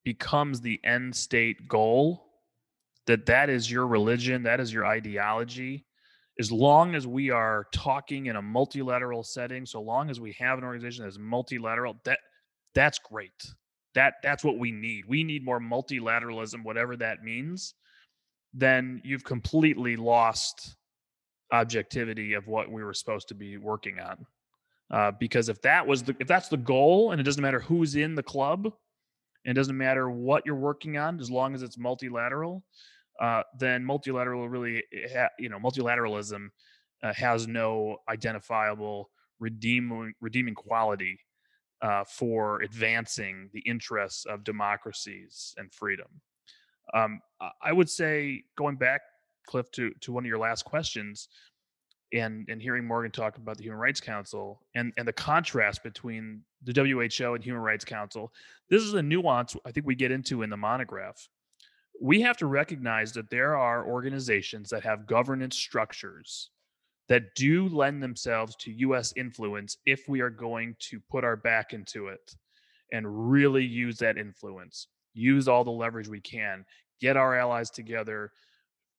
becomes the end state goal, that that is your religion, that is your ideology. As long as we are talking in a multilateral setting, so long as we have an organization that's multilateral, that that's great. That that's what we need. We need more multilateralism, whatever that means then you've completely lost objectivity of what we were supposed to be working on. Uh, because if that was the if that's the goal, and it doesn't matter who's in the club, and it doesn't matter what you're working on, as long as it's multilateral, uh, then multilateral really, eh, ha, you know, multilateralism uh, has no identifiable redeeming redeeming quality uh, for advancing the interests of democracies and freedom. Um, I would say going back, Cliff, to to one of your last questions, and and hearing Morgan talk about the Human Rights Council and and the contrast between the WHO and Human Rights Council. This is a nuance I think we get into in the monograph. We have to recognize that there are organizations that have governance structures that do lend themselves to US influence if we are going to put our back into it and really use that influence use all the leverage we can, get our allies together,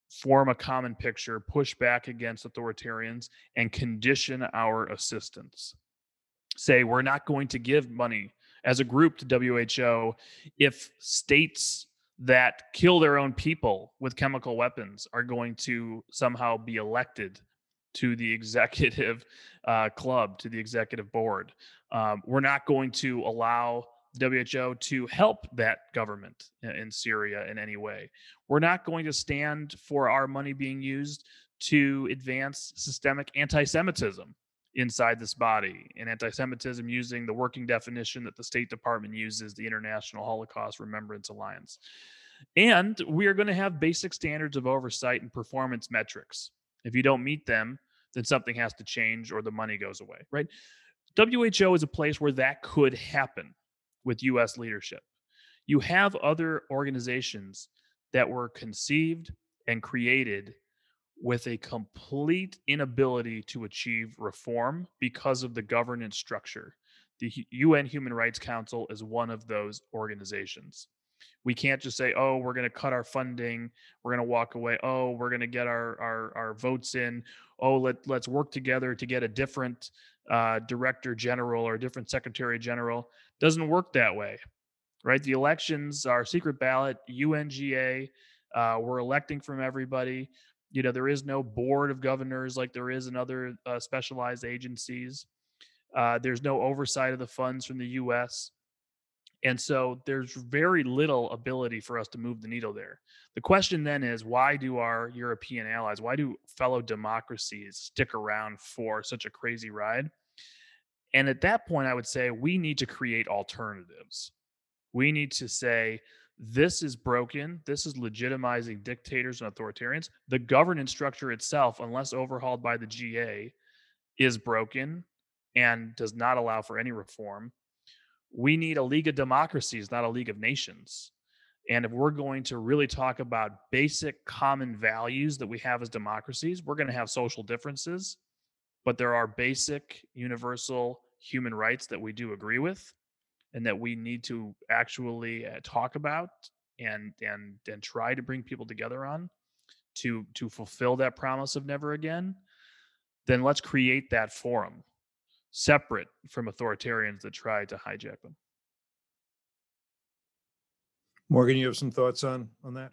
form a common picture, push back against authoritarians, and condition our assistance. Say, we're not going to give money as a group to WHO if states that kill their own people with chemical weapons are going to somehow be elected to the executive uh, club, to the executive board. Um, we're not going to allow WHO to help that government in Syria in any way. We're not going to stand for our money being used to advance systemic anti Semitism inside this body, and anti Semitism using the working definition that the State Department uses, the International Holocaust Remembrance Alliance. And we are going to have basic standards of oversight and performance metrics. If you don't meet them, then something has to change or the money goes away, right? WHO is a place where that could happen with US leadership. You have other organizations that were conceived and created with a complete inability to achieve reform because of the governance structure. The UN Human Rights Council is one of those organizations. We can't just say, "Oh, we're going to cut our funding, we're going to walk away. Oh, we're going to get our, our our votes in. Oh, let let's work together to get a different uh, director general or different secretary general." Doesn't work that way, right? The elections are secret ballot, UNGA. Uh, we're electing from everybody you know there is no board of governors like there is in other uh, specialized agencies uh, there's no oversight of the funds from the us and so there's very little ability for us to move the needle there the question then is why do our european allies why do fellow democracies stick around for such a crazy ride and at that point i would say we need to create alternatives we need to say this is broken. This is legitimizing dictators and authoritarians. The governance structure itself, unless overhauled by the GA, is broken and does not allow for any reform. We need a league of democracies, not a league of nations. And if we're going to really talk about basic common values that we have as democracies, we're going to have social differences, but there are basic universal human rights that we do agree with and that we need to actually uh, talk about and and and try to bring people together on to to fulfill that promise of never again then let's create that forum separate from authoritarians that try to hijack them morgan you have some thoughts on on that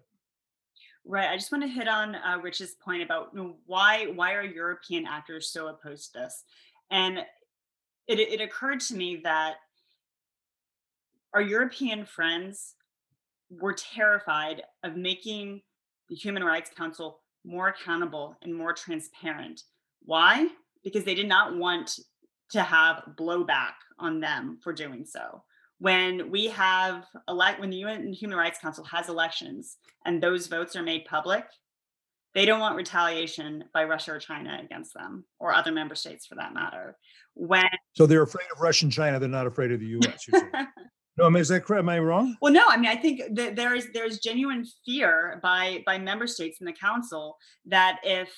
right i just want to hit on uh, rich's point about you know, why why are european actors so opposed to this and it, it occurred to me that our European friends were terrified of making the Human Rights Council more accountable and more transparent. Why? Because they did not want to have blowback on them for doing so. When we have elect when the UN Human Rights Council has elections and those votes are made public, they don't want retaliation by Russia or China against them or other member states for that matter. When so they're afraid of Russia and China, they're not afraid of the US. No, I mean, is that correct? Am I wrong? Well, no. I mean, I think that there is there's genuine fear by by member states in the council that if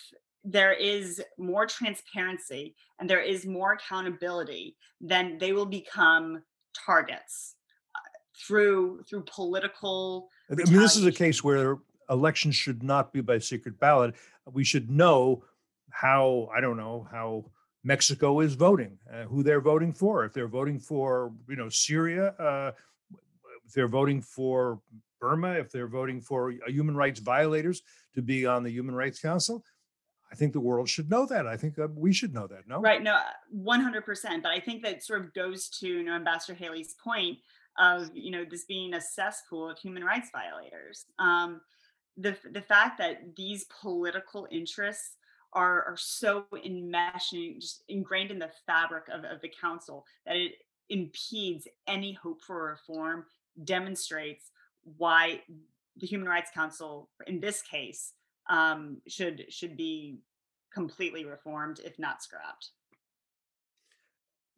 there is more transparency and there is more accountability, then they will become targets uh, through through political. I mean, this is a case where elections should not be by secret ballot. We should know how I don't know how Mexico is voting, uh, who they're voting for. If they're voting for, you know, Syria, uh, if they're voting for Burma, if they're voting for human rights violators to be on the Human Rights Council, I think the world should know that. I think uh, we should know that. No, right? No, one hundred percent. But I think that sort of goes to you know, Ambassador Haley's point of you know this being a cesspool of human rights violators. Um, the the fact that these political interests are, are so enmeshing, just ingrained in the fabric of, of the council that it impedes any hope for reform, demonstrates why the Human Rights Council, in this case, um, should should be completely reformed, if not scrapped.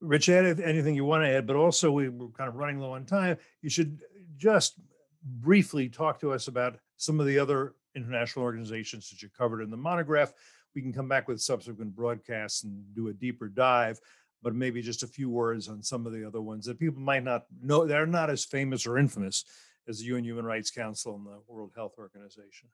Rich, add anything you want to add, but also we, we're kind of running low on time. You should just briefly talk to us about some of the other international organizations that you covered in the monograph we can come back with subsequent broadcasts and do a deeper dive but maybe just a few words on some of the other ones that people might not know they're not as famous or infamous as the UN Human Rights Council and the World Health Organization.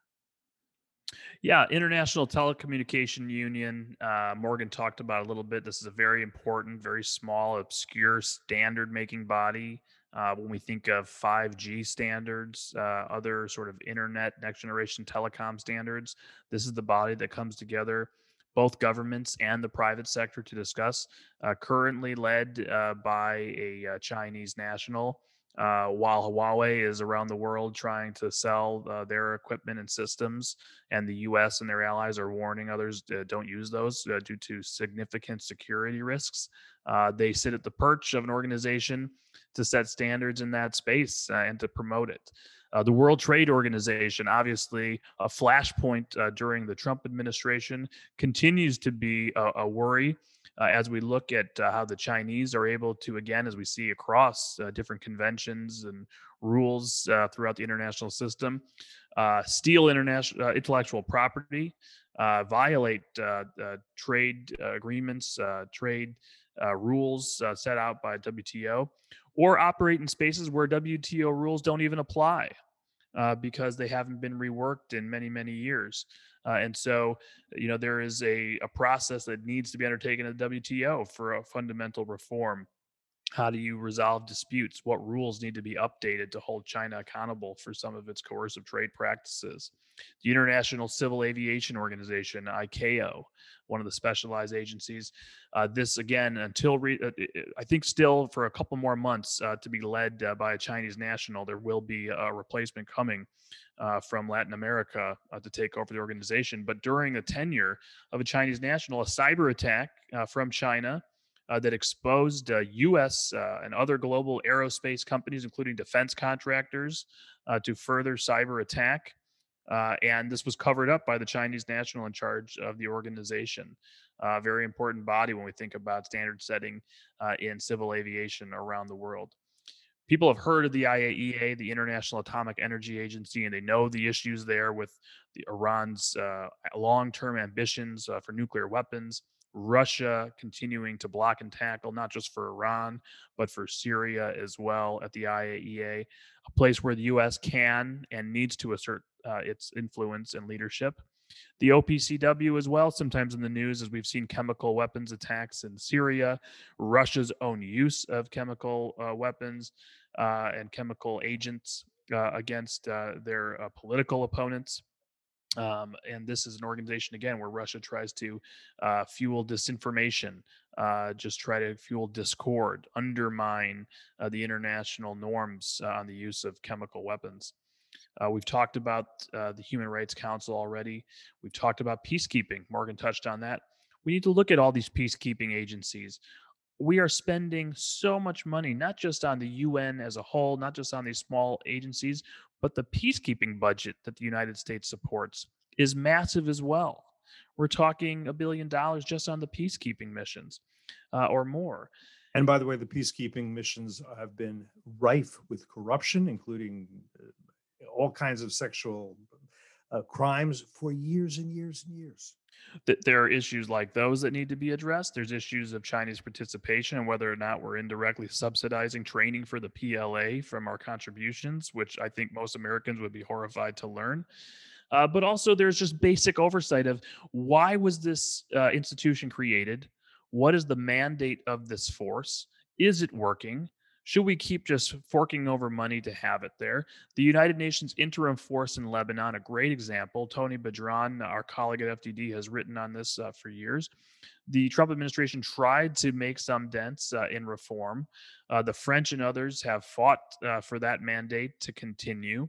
Yeah, International Telecommunication Union. Uh, Morgan talked about a little bit. This is a very important, very small, obscure standard making body. Uh, when we think of 5G standards, uh, other sort of internet, next generation telecom standards, this is the body that comes together, both governments and the private sector, to discuss. Uh, currently led uh, by a uh, Chinese national, uh, while Huawei is around the world trying to sell their equipment and systems, and the U.S. and their allies are warning others don't use those due to significant security risks. they sit at the perch of an organization to set standards in that space uh, and to promote it. Uh, the World Trade Organization, obviously a flashpoint uh, during the Trump administration, continues to be a, a worry uh, as we look at uh, how the Chinese are able to, again, as we see across uh, different conventions and rules uh, throughout the international system, steal international intellectual property, violate trade agreements, trade rules set out by WTO, or operate in spaces where WTO rules don't even apply uh, because they haven't been reworked in many, many years. Uh, and so, you know, there is a, a process that needs to be undertaken at the WTO for a fundamental reform. How do you resolve disputes? What rules need to be updated to hold China accountable for some of its coercive trade practices? The International Civil Aviation Organization, ICAO, one of the specialized agencies. Uh, this again, until re- uh, I think still for a couple more months uh, to be led uh, by a Chinese national. There will be a replacement coming uh, from Latin America uh, to take over the organization. But during the tenure of a Chinese national, a cyber attack from China. That exposed U.S. and other global aerospace companies, including defense contractors, to further cyber attack. Uh, and this was covered up by the Chinese national in charge of the organization. Uh, very important body when we think about standard setting uh, in civil aviation around the world. People have heard of the IAEA, the International Atomic Energy Agency, and they know the issues there with the Iran's uh, long-term ambitions uh, for nuclear weapons. Russia continuing to block and tackle, not just for Iran, but for Syria as well at the IAEA, a place where the U.S. can and needs to assert uh, its influence and leadership. The OPCW as well, sometimes in the news, as we've seen chemical weapons attacks in Syria, Russia's own use of chemical uh, weapons uh, and chemical agents uh, against uh, their uh, political opponents. Um, and this is an organization again where Russia tries to uh, fuel disinformation, uh, just try to fuel discord, undermine uh, the international norms on the use of chemical weapons. Uh, we've talked about uh, the Human Rights Council already. We've talked about peacekeeping. Morgan touched on that. We need to look at all these peacekeeping agencies. We are spending so much money, not just on the UN as a whole, not just on these small agencies, but the peacekeeping budget that the United States supports is massive as well. We're talking a billion dollars just on the peacekeeping missions uh, or more. And by the way, the peacekeeping missions have been rife with corruption, including uh, all kinds of sexual uh, crimes for years and years and years. There are issues like those that need to be addressed. There's issues of Chinese participation and whether or not we're indirectly subsidizing training for the PLA from our contributions, which I think most Americans would be horrified to learn. Uh, but also, there's just basic oversight of why was this uh, institution created? What is the mandate of this force? Is it working? Should we keep just forking over money to have it there? The United Nations Interim Force in Lebanon, a great example. Tony Badran, our colleague at FDD, has written on this uh, for years. The Trump administration tried to make some dents uh, in reform. Uh, the French and others have fought uh, for that mandate to continue.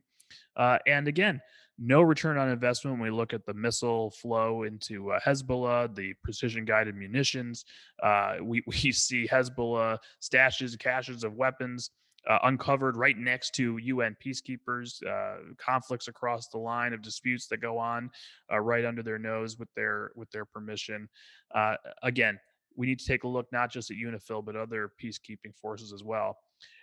Uh, and again, no return on investment when we look at the missile flow into uh, Hezbollah, the precision guided munitions. Uh, we, we see Hezbollah stashes, caches of weapons uh, uncovered right next to UN peacekeepers, uh, conflicts across the line of disputes that go on uh, right under their nose with their with their permission. Uh, again, we need to take a look not just at UNIFIL but other peacekeeping forces as well.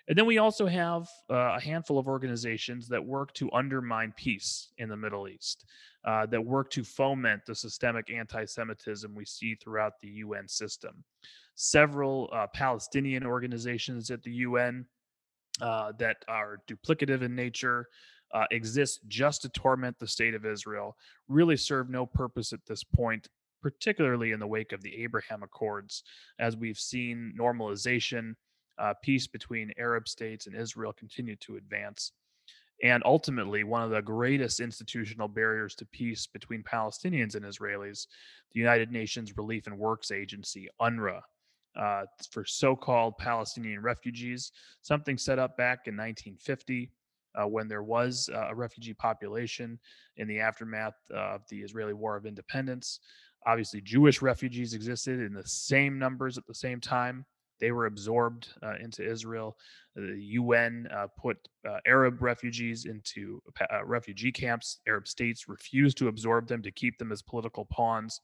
And then we also have uh, a handful of organizations that work to undermine peace in the Middle East, uh, that work to foment the systemic anti Semitism we see throughout the UN system. Several uh, Palestinian organizations at the UN uh, that are duplicative in nature. Uh, exist just to torment the state of Israel, really serve no purpose at this point particularly in the wake of the Abraham Accords, as we've seen normalization uh, peace between Arab states and Israel continued to advance. And ultimately, one of the greatest institutional barriers to peace between Palestinians and Israelis, the United Nations Relief and Works Agency, UNRWA, uh, for so called Palestinian refugees, something set up back in 1950 uh, when there was uh, a refugee population in the aftermath of the Israeli War of Independence. Obviously, Jewish refugees existed in the same numbers at the same time They were absorbed uh, into Israel. The UN uh, put uh, Arab refugees into uh, refugee camps. Arab states refused to absorb them to keep them as political pawns.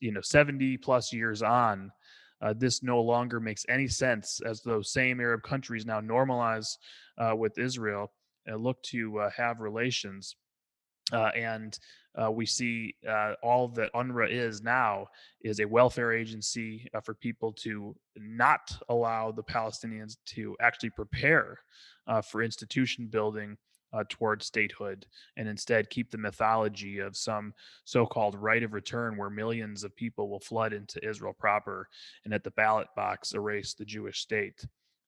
You know, 70 plus years on, uh, this no longer makes any sense as those same Arab countries now normalize uh, with Israel and look to have relations. And uh, we see uh, all that UNRWA is now is a welfare agency uh, for people to not allow the Palestinians to actually prepare uh, for institution building uh, statehood and instead keep the mythology of some so called right of return where millions of people will flood into Israel proper and at the ballot box erase the Jewish state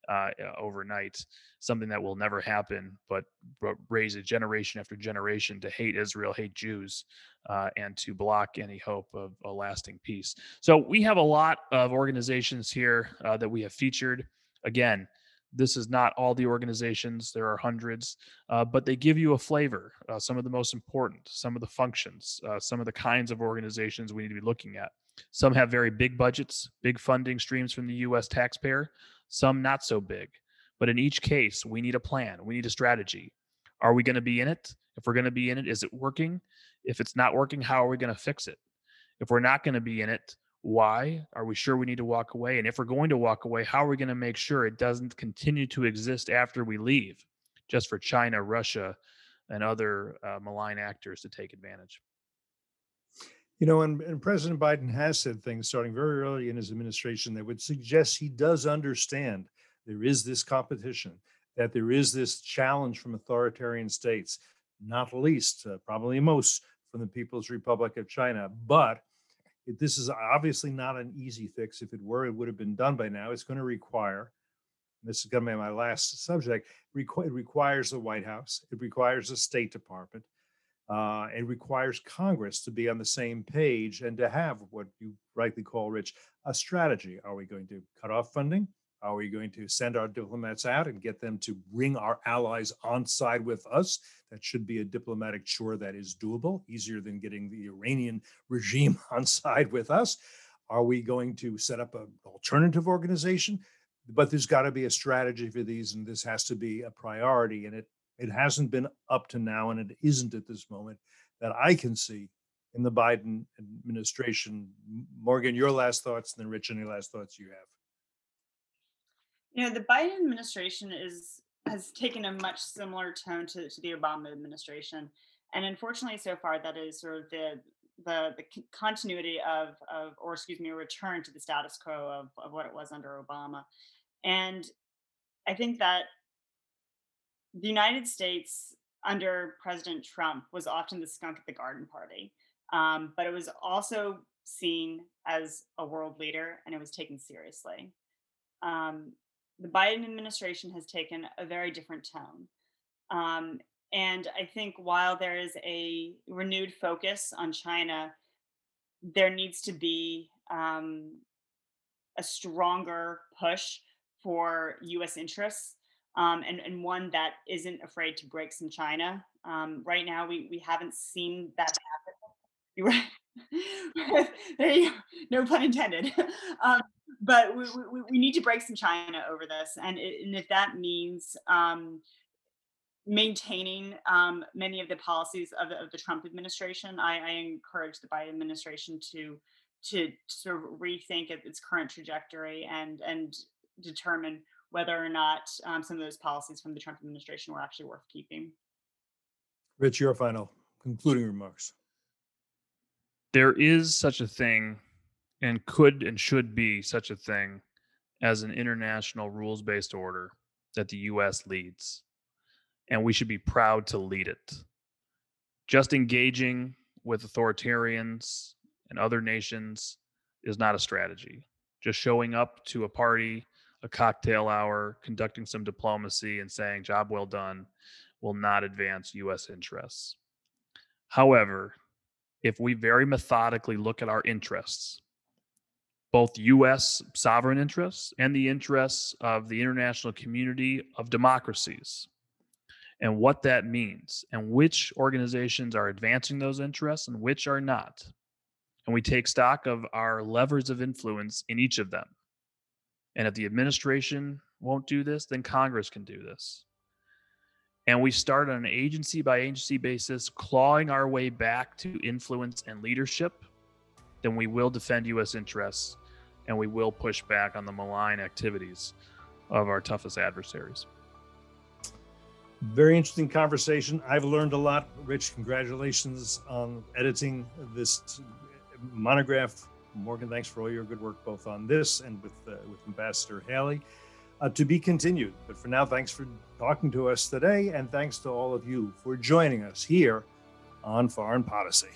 uh, overnight, something that will never happen, but, but raise a generation after generation to hate Israel, hate Jews, uh, and to block any hope of a lasting peace. So we have a lot of organizations here uh, that we have featured. Again, this is not all the organizations, there are hundreds, uh, but they give you a flavor, uh, some of the most important, some of the functions, uh, some of the kinds of organizations we need to be looking at. Some have very big budgets, big funding streams from the US taxpayer some not so big. But in each case, we need a plan, we need a strategy. Are we going to be in it? If we're going to be in it, is it working? If it's not working, how are we going to fix it? If we're not going to be in it, why? Are we sure we need to walk away? And if we're going to walk away, how are we going to make sure it doesn't continue to exist after we leave, just for China, Russia, and other uh, malign actors to take advantage? You know, and, and, President Biden has said things starting very early in his administration that would suggest he does understand there is this competition, that there is this challenge from authoritarian states, not least, uh, probably most from the People's Republic of China. But this is obviously not an easy fix. If it were, it would have been done by now. It's going to require, this is going to be my last subject, requ- it requires the White House, it requires the State Department uh, it requires Congress to be on the same page and to have what you rightly call, Rich, a strategy. Are we going to cut off funding? Are we going to send our diplomats out and get them to bring our allies on side with us? That should be a diplomatic chore that is doable, easier than getting the Iranian regime on side with us. Are we going to set up an alternative organization? But there's got to be a strategy for these, and this has to be a priority. And it it hasn't been up to now, and it isn't at this moment that I can see in the Biden administration. Morgan, your last thoughts, and then Rich, any last thoughts you have? You know, the Biden administration is has taken a much similar tone to, to the Obama administration, and unfortunately, so far, that is sort of the the, the continuity of, of, or excuse me, a return to the status quo of, of what it was under Obama. And I think that the United States under President Trump was often the skunk at the garden party, um, but it was also seen as a world leader and it was taken seriously. Um, the Biden administration has taken a very different tone. Um, and I think while there is a renewed focus on China, there needs to be um, a stronger push for US interests um, and, and one that isn't afraid to break some china. Um, right now, we, we haven't seen that happen. there you. No pun intended. Um, but we, we, we, need to break some china over this. And, it, and if that means um, maintaining um, many of the policies of the, of the Trump administration, I, I, encourage the Biden administration to to sort of rethink its current trajectory and and determine whether or not um, some of those policies from the Trump administration were actually worth keeping. Rich, your final concluding remarks. There is such a thing, and could and should be such a thing, as an international rules based order that the U.S. leads. And we should be proud to lead it. Just engaging with authoritarians and other nations is not a strategy. Just showing up to a party a cocktail hour, conducting some diplomacy, and saying, job well done, will not advance U.S. interests. However, if we very methodically look at our interests, both U.S. sovereign interests and the interests of the international community of democracies, and what that means, and which organizations are advancing those interests and which are not. And we take stock of our levers of influence in each of them And if the administration won't do this, then Congress can do this. And we start on an agency by agency basis, clawing our way back to influence and leadership, then we will defend U.S. interests and we will push back on the malign activities of our toughest adversaries. Very interesting conversation. I've learned a lot. Rich, congratulations on editing this monograph. Morgan, thanks for all your good work both on this and with uh, with Ambassador Haley. Uh, to be continued. But for now, thanks for talking to us today, and thanks to all of you for joining us here on Foreign Podicy.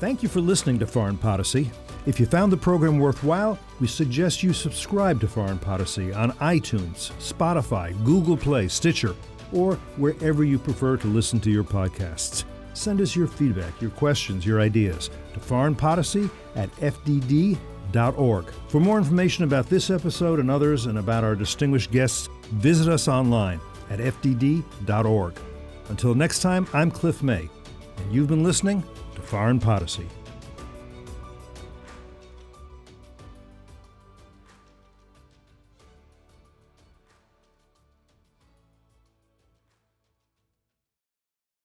Thank you for listening to Foreign Podicy. If you found the program worthwhile, we suggest you subscribe to Foreign Podicy on iTunes, Spotify, Google Play, Stitcher, or wherever you prefer to listen to your podcasts. Send us your feedback, your questions, your ideas to foreignpodicy at fdd.org. For more information about this episode and others and about our distinguished guests, visit us online at fdd.org. Until next time, I'm Cliff May, and you've been listening to Foreign Podicy.